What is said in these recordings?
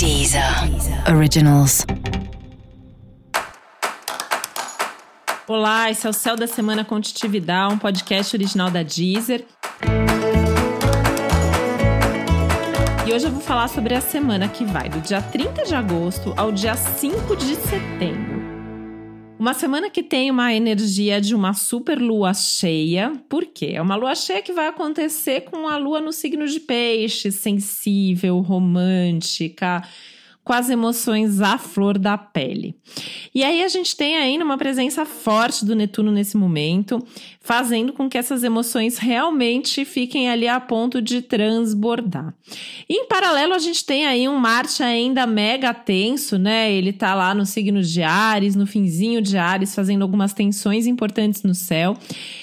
Deezer Originals. Olá, esse é o Céu da Semana Contitividade, um podcast original da Deezer. E hoje eu vou falar sobre a semana que vai do dia 30 de agosto ao dia 5 de setembro. Uma semana que tem uma energia de uma super lua cheia, por quê? É uma lua cheia que vai acontecer com a lua no signo de peixe, sensível, romântica, com as emoções à flor da pele. E aí a gente tem ainda uma presença forte do Netuno nesse momento, fazendo com que essas emoções realmente fiquem ali a ponto de transbordar. E em paralelo, a gente tem aí um Marte ainda mega tenso, né? Ele tá lá no signo de Ares, no finzinho de Ares, fazendo algumas tensões importantes no céu.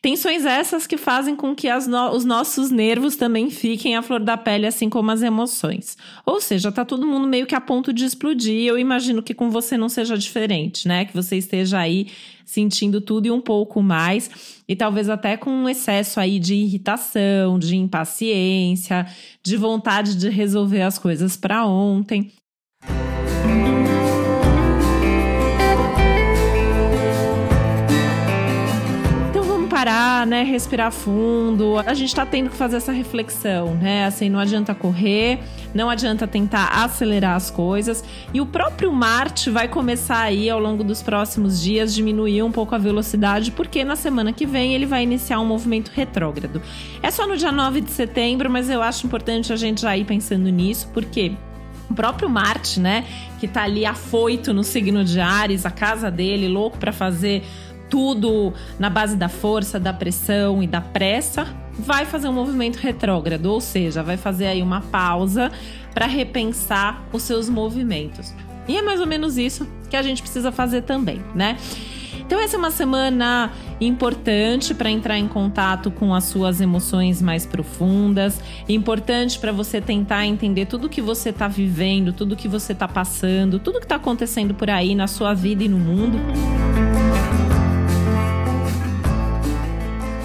Tensões essas que fazem com que no os nossos nervos também fiquem à flor da pele, assim como as emoções. Ou seja, tá todo mundo meio que a ponto de explodir. Eu imagino que com você não seja diferente, né? Que você esteja aí sentindo tudo e um pouco mais, e talvez até com um excesso aí de irritação, de impaciência, de vontade de resolver as coisas para ontem. Parar, né, respirar fundo. A gente tá tendo que fazer essa reflexão, né? Assim, não adianta correr, não adianta tentar acelerar as coisas. E o próprio Marte vai começar aí ao longo dos próximos dias diminuir um pouco a velocidade, porque na semana que vem ele vai iniciar um movimento retrógrado. É só no dia 9 de setembro, mas eu acho importante a gente já ir pensando nisso, porque o próprio Marte, né, que tá ali afoito no signo de Ares, a casa dele, louco para fazer tudo na base da força, da pressão e da pressa, vai fazer um movimento retrógrado, ou seja, vai fazer aí uma pausa para repensar os seus movimentos. E é mais ou menos isso que a gente precisa fazer também, né? Então, essa é uma semana importante para entrar em contato com as suas emoções mais profundas, importante para você tentar entender tudo que você está vivendo, tudo que você está passando, tudo que está acontecendo por aí na sua vida e no mundo.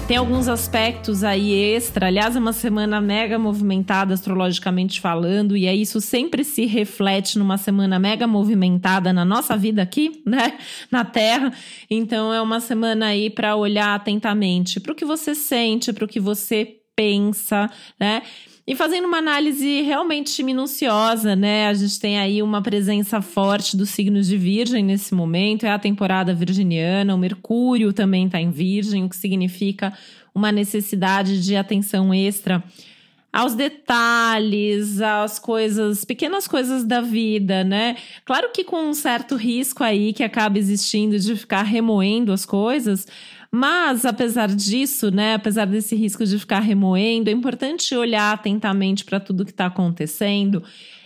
Tem alguns aspectos aí extra. Aliás, é uma semana mega movimentada astrologicamente falando, e aí isso sempre se reflete numa semana mega movimentada na nossa vida aqui, né, na Terra. Então é uma semana aí para olhar atentamente para o que você sente, para o que você pensa, né? E fazendo uma análise realmente minuciosa, né? A gente tem aí uma presença forte dos signos de Virgem nesse momento, é a temporada virginiana, o Mercúrio também está em Virgem, o que significa uma necessidade de atenção extra aos detalhes, às coisas, pequenas coisas da vida, né? Claro que com um certo risco aí que acaba existindo de ficar remoendo as coisas, mas, apesar disso, né, apesar desse risco de ficar remoendo, é importante olhar atentamente para tudo que está acontecendo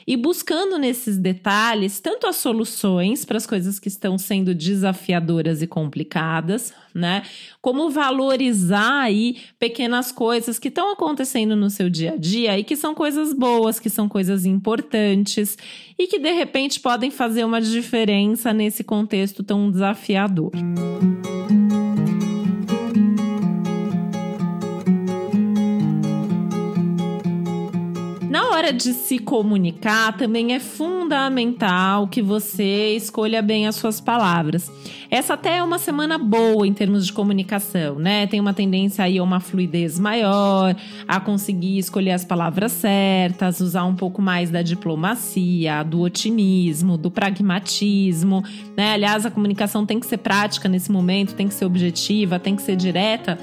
e buscando nesses detalhes tanto as soluções para as coisas que estão sendo desafiadoras e complicadas, né? Como valorizar aí pequenas coisas que estão acontecendo no seu dia a dia e que são coisas boas, que são coisas importantes e que de repente podem fazer uma diferença nesse contexto tão desafiador. Música hora de se comunicar, também é fundamental que você escolha bem as suas palavras. Essa até é uma semana boa em termos de comunicação, né? Tem uma tendência aí a uma fluidez maior, a conseguir escolher as palavras certas, usar um pouco mais da diplomacia, do otimismo, do pragmatismo, né? Aliás, a comunicação tem que ser prática nesse momento, tem que ser objetiva, tem que ser direta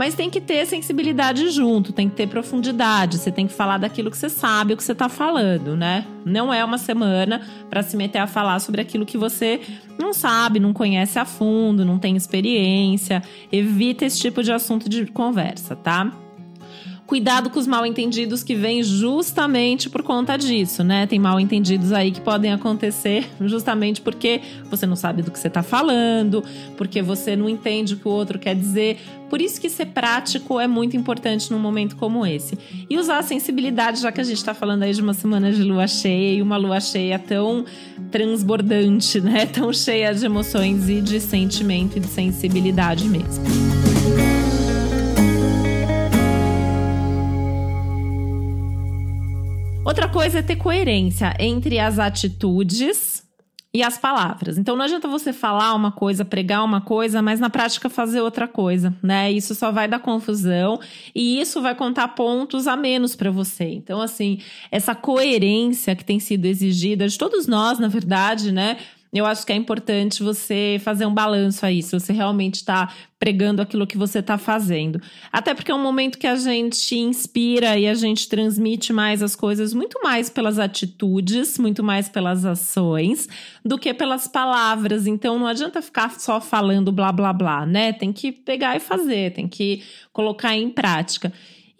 mas tem que ter sensibilidade junto, tem que ter profundidade. Você tem que falar daquilo que você sabe, o que você está falando, né? Não é uma semana para se meter a falar sobre aquilo que você não sabe, não conhece a fundo, não tem experiência. Evita esse tipo de assunto de conversa, tá? Cuidado com os mal entendidos que vêm justamente por conta disso, né? Tem mal entendidos aí que podem acontecer justamente porque você não sabe do que você está falando, porque você não entende o que o outro quer dizer. Por isso que ser prático é muito importante num momento como esse. E usar a sensibilidade, já que a gente está falando aí de uma semana de lua cheia e uma lua cheia tão transbordante, né? Tão cheia de emoções e de sentimento e de sensibilidade mesmo. Outra coisa é ter coerência entre as atitudes e as palavras. Então não adianta você falar uma coisa, pregar uma coisa, mas na prática fazer outra coisa, né? Isso só vai dar confusão e isso vai contar pontos a menos para você. Então assim, essa coerência que tem sido exigida de todos nós, na verdade, né? Eu acho que é importante você fazer um balanço aí, se você realmente está pregando aquilo que você está fazendo. Até porque é um momento que a gente inspira e a gente transmite mais as coisas muito mais pelas atitudes, muito mais pelas ações, do que pelas palavras. Então não adianta ficar só falando blá blá blá, né? Tem que pegar e fazer, tem que colocar em prática.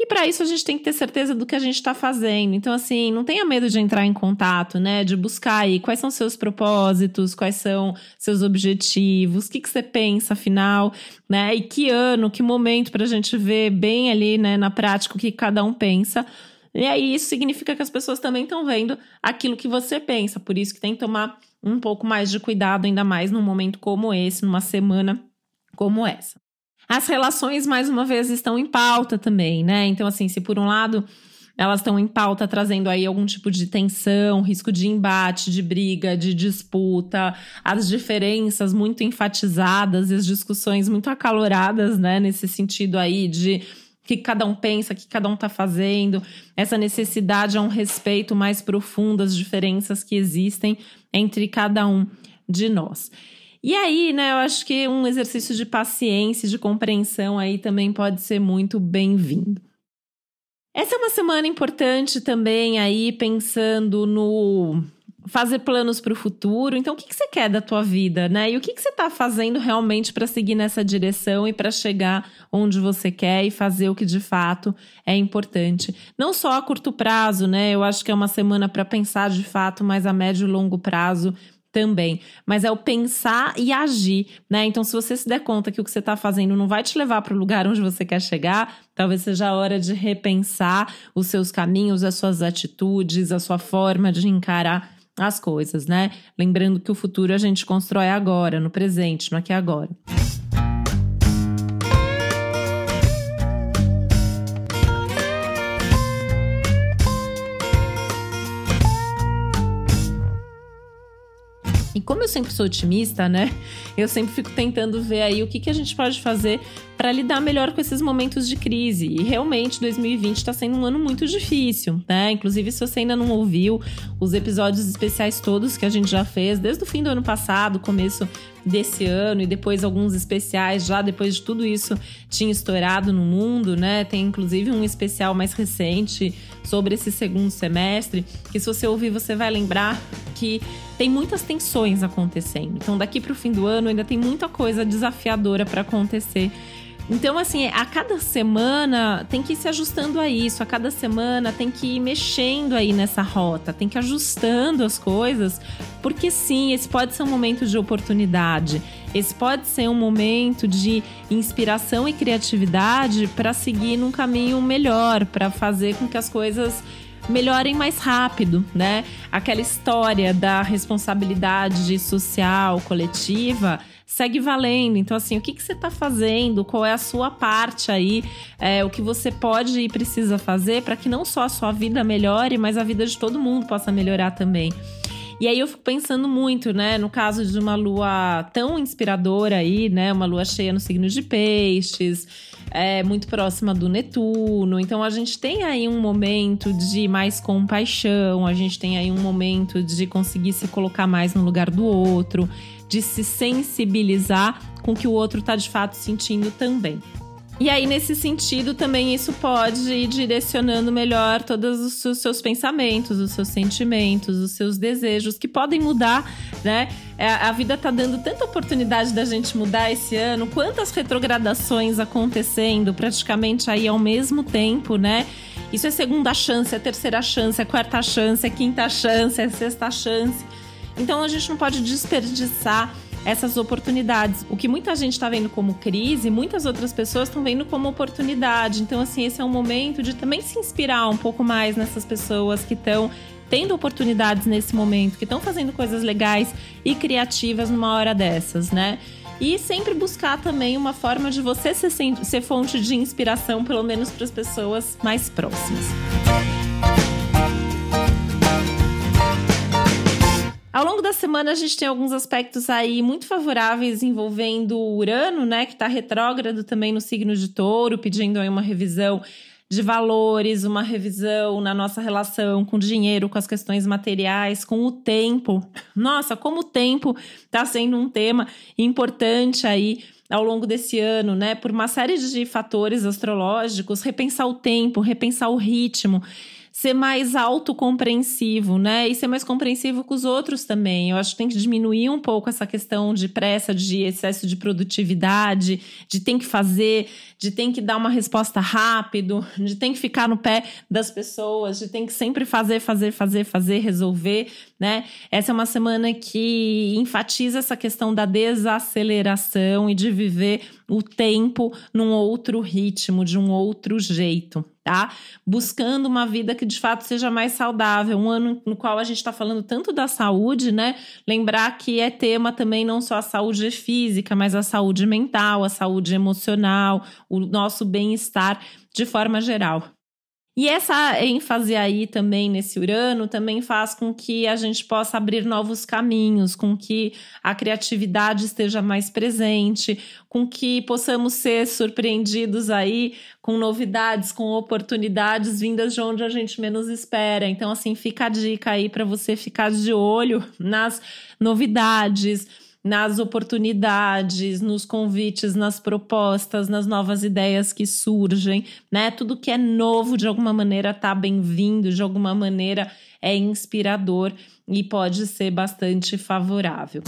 E para isso a gente tem que ter certeza do que a gente está fazendo. Então, assim, não tenha medo de entrar em contato, né? De buscar aí quais são seus propósitos, quais são seus objetivos, o que, que você pensa, afinal, né? E que ano, que momento para a gente ver bem ali, né, na prática, o que cada um pensa. E aí isso significa que as pessoas também estão vendo aquilo que você pensa. Por isso que tem que tomar um pouco mais de cuidado, ainda mais num momento como esse, numa semana como essa. As relações, mais uma vez, estão em pauta também, né? Então, assim, se por um lado elas estão em pauta trazendo aí algum tipo de tensão, risco de embate, de briga, de disputa, as diferenças muito enfatizadas e as discussões muito acaloradas, né, nesse sentido aí de que cada um pensa, que cada um está fazendo, essa necessidade a um respeito mais profundo às diferenças que existem entre cada um de nós. E aí, né, eu acho que um exercício de paciência, de compreensão aí também pode ser muito bem-vindo. Essa é uma semana importante também aí pensando no fazer planos para o futuro. Então, o que, que, você quer da tua vida, né? E o que, que você está fazendo realmente para seguir nessa direção e para chegar onde você quer e fazer o que de fato é importante. Não só a curto prazo, né? Eu acho que é uma semana para pensar de fato, mas a médio e longo prazo também, mas é o pensar e agir, né? Então, se você se der conta que o que você está fazendo não vai te levar para o lugar onde você quer chegar, talvez seja a hora de repensar os seus caminhos, as suas atitudes, a sua forma de encarar as coisas, né? Lembrando que o futuro a gente constrói agora, no presente, no aqui agora. Como eu sempre sou otimista, né? Eu sempre fico tentando ver aí o que, que a gente pode fazer para lidar melhor com esses momentos de crise. E realmente 2020 está sendo um ano muito difícil, né? Inclusive, se você ainda não ouviu os episódios especiais todos que a gente já fez, desde o fim do ano passado, começo desse ano e depois alguns especiais já depois de tudo isso tinha estourado no mundo, né? Tem inclusive um especial mais recente sobre esse segundo semestre, que se você ouvir você vai lembrar que tem muitas tensões acontecendo. Então daqui para o fim do ano ainda tem muita coisa desafiadora para acontecer então, assim, a cada semana tem que ir se ajustando a isso, a cada semana tem que ir mexendo aí nessa rota, tem que ir ajustando as coisas, porque sim, esse pode ser um momento de oportunidade, esse pode ser um momento de inspiração e criatividade para seguir num caminho melhor, para fazer com que as coisas melhorem mais rápido, né? Aquela história da responsabilidade social coletiva segue valendo. Então, assim, o que, que você está fazendo? Qual é a sua parte aí? É, o que você pode e precisa fazer para que não só a sua vida melhore, mas a vida de todo mundo possa melhorar também. E aí eu fico pensando muito, né, no caso de uma lua tão inspiradora aí, né, uma lua cheia no signo de peixes, é, muito próxima do Netuno. Então a gente tem aí um momento de mais compaixão, a gente tem aí um momento de conseguir se colocar mais no lugar do outro de se sensibilizar com o que o outro está de fato sentindo também. E aí, nesse sentido, também isso pode ir direcionando melhor todos os seus pensamentos, os seus sentimentos, os seus desejos, que podem mudar, né? É, a vida tá dando tanta oportunidade da gente mudar esse ano, quantas retrogradações acontecendo praticamente aí ao mesmo tempo, né? Isso é segunda chance, é terceira chance, é quarta chance, é quinta chance, é sexta chance. Então a gente não pode desperdiçar essas oportunidades. O que muita gente está vendo como crise, muitas outras pessoas estão vendo como oportunidade. Então, assim, esse é um momento de também se inspirar um pouco mais nessas pessoas que estão tendo oportunidades nesse momento, que estão fazendo coisas legais e criativas numa hora dessas, né? E sempre buscar também uma forma de você ser, ser fonte de inspiração, pelo menos para as pessoas mais próximas. Ao longo da semana, a gente tem alguns aspectos aí muito favoráveis envolvendo Urano, né, que está retrógrado também no signo de touro, pedindo aí uma revisão de valores, uma revisão na nossa relação com o dinheiro, com as questões materiais, com o tempo. Nossa, como o tempo está sendo um tema importante aí ao longo desse ano, né? Por uma série de fatores astrológicos, repensar o tempo, repensar o ritmo ser mais autocompreensivo, né? E ser mais compreensivo com os outros também. Eu acho que tem que diminuir um pouco essa questão de pressa, de excesso de produtividade, de tem que fazer, de tem que dar uma resposta rápido, de tem que ficar no pé das pessoas, de tem que sempre fazer, fazer, fazer, fazer, resolver, né? Essa é uma semana que enfatiza essa questão da desaceleração e de viver o tempo num outro ritmo, de um outro jeito, tá? Buscando uma vida que de fato seja mais saudável. Um ano no qual a gente está falando tanto da saúde, né? Lembrar que é tema também não só a saúde física, mas a saúde mental, a saúde emocional, o nosso bem-estar de forma geral. E essa ênfase aí também nesse Urano também faz com que a gente possa abrir novos caminhos, com que a criatividade esteja mais presente, com que possamos ser surpreendidos aí com novidades, com oportunidades vindas de onde a gente menos espera. Então, assim, fica a dica aí para você ficar de olho nas novidades nas oportunidades, nos convites, nas propostas, nas novas ideias que surgem, né? Tudo que é novo de alguma maneira tá bem-vindo, de alguma maneira é inspirador e pode ser bastante favorável.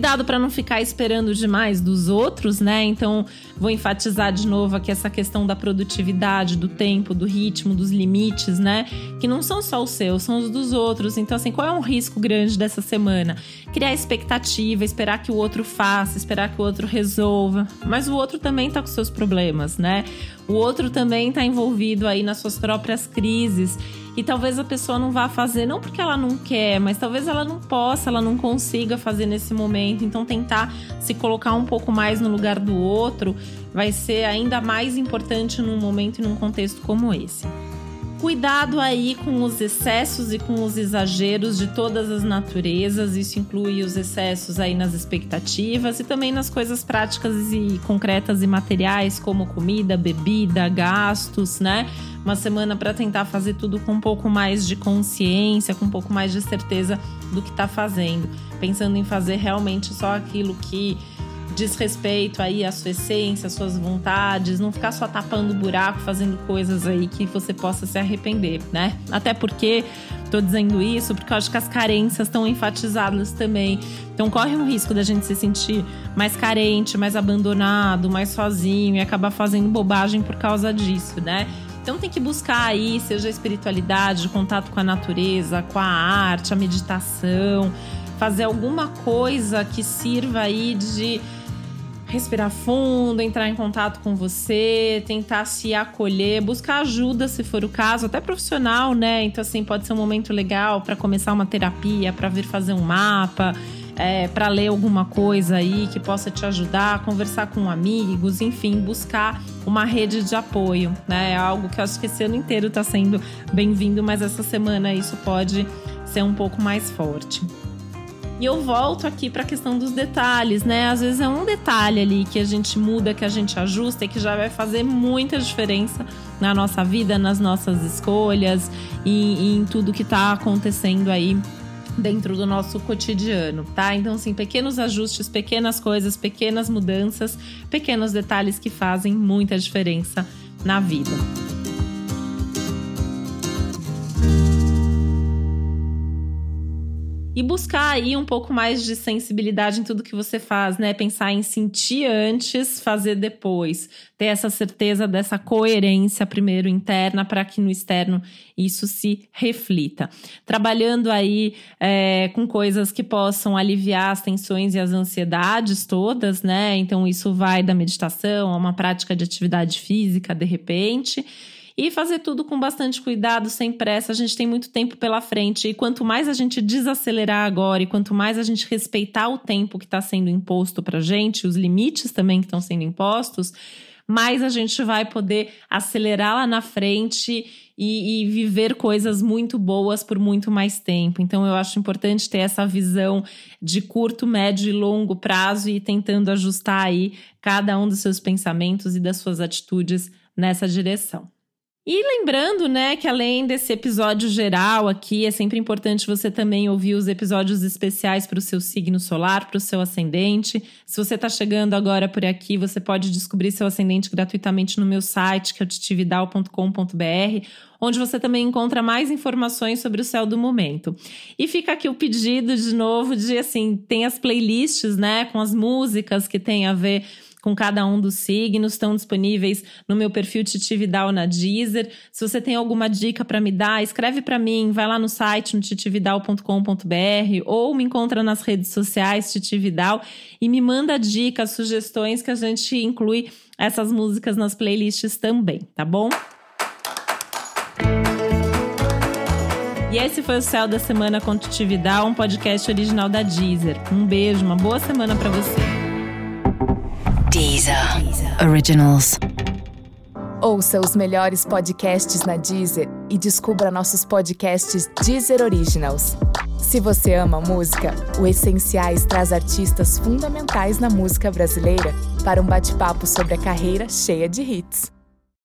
Cuidado para não ficar esperando demais dos outros, né? Então, vou enfatizar de novo aqui essa questão da produtividade, do tempo, do ritmo, dos limites, né? Que não são só os seus, são os dos outros. Então, assim, qual é um risco grande dessa semana? Criar expectativa, esperar que o outro faça, esperar que o outro resolva. Mas o outro também tá com seus problemas, né? O outro também tá envolvido aí nas suas próprias crises e talvez a pessoa não vá fazer, não porque ela não quer, mas talvez ela não possa, ela não consiga fazer nesse momento. Então, tentar se colocar um pouco mais no lugar do outro vai ser ainda mais importante num momento e num contexto como esse. Cuidado aí com os excessos e com os exageros de todas as naturezas. Isso inclui os excessos aí nas expectativas e também nas coisas práticas e concretas e materiais, como comida, bebida, gastos, né? Uma semana para tentar fazer tudo com um pouco mais de consciência, com um pouco mais de certeza do que está fazendo, pensando em fazer realmente só aquilo que diz respeito aí à sua essência, às suas vontades, não ficar só tapando buraco, fazendo coisas aí que você possa se arrepender, né? Até porque tô dizendo isso porque eu acho que as carências estão enfatizadas também. Então corre um risco da gente se sentir mais carente, mais abandonado, mais sozinho e acabar fazendo bobagem por causa disso, né? Então tem que buscar aí, seja a espiritualidade, o contato com a natureza, com a arte, a meditação, fazer alguma coisa que sirva aí de respirar fundo, entrar em contato com você, tentar se acolher, buscar ajuda se for o caso, até profissional, né? Então assim, pode ser um momento legal para começar uma terapia, para vir fazer um mapa, é, para ler alguma coisa aí que possa te ajudar, conversar com amigos, enfim, buscar uma rede de apoio, né? É algo que eu acho que esse ano inteiro está sendo bem-vindo, mas essa semana isso pode ser um pouco mais forte. E eu volto aqui para a questão dos detalhes, né? Às vezes é um detalhe ali que a gente muda, que a gente ajusta e que já vai fazer muita diferença na nossa vida, nas nossas escolhas e, e em tudo que está acontecendo aí dentro do nosso cotidiano, tá? Então, assim, pequenos ajustes, pequenas coisas, pequenas mudanças, pequenos detalhes que fazem muita diferença na vida. E buscar aí um pouco mais de sensibilidade em tudo que você faz, né? Pensar em sentir antes, fazer depois. Ter essa certeza dessa coerência primeiro interna para que no externo isso se reflita. Trabalhando aí é, com coisas que possam aliviar as tensões e as ansiedades todas, né? Então isso vai da meditação a uma prática de atividade física de repente e fazer tudo com bastante cuidado, sem pressa. A gente tem muito tempo pela frente e quanto mais a gente desacelerar agora e quanto mais a gente respeitar o tempo que está sendo imposto para gente, os limites também que estão sendo impostos, mais a gente vai poder acelerar lá na frente e, e, viver coisas muito boas por muito mais tempo. Então, eu acho importante ter essa visão de curto, médio e longo prazo e tentando ajustar aí cada um dos seus pensamentos e das suas atitudes nessa direção. E lembrando, né, que além desse episódio geral aqui, é sempre importante você também ouvir os episódios especiais para o seu signo solar, para o seu ascendente. Se você está chegando agora por aqui, você pode descobrir seu ascendente gratuitamente no meu site, que é o titividal.com.br, onde você também encontra mais informações sobre o céu do momento. E fica aqui o pedido de novo de assim, tem as playlists, né, com as músicas que tem a ver com cada um dos signos, estão disponíveis no meu perfil Titividal na Deezer. Se você tem alguma dica para me dar, escreve para mim, vai lá no site no titividal.com.br ou me encontra nas redes sociais Titividal e me manda dicas, sugestões que a gente inclui essas músicas nas playlists também, tá bom? E esse foi o Céu da Semana com Titividal, um podcast original da Deezer. Um beijo, uma boa semana para você. Deezer. Originals. Ouça os melhores podcasts na Deezer e descubra nossos podcasts Deezer Originals. Se você ama música, o Essenciais traz artistas fundamentais na música brasileira para um bate-papo sobre a carreira cheia de hits.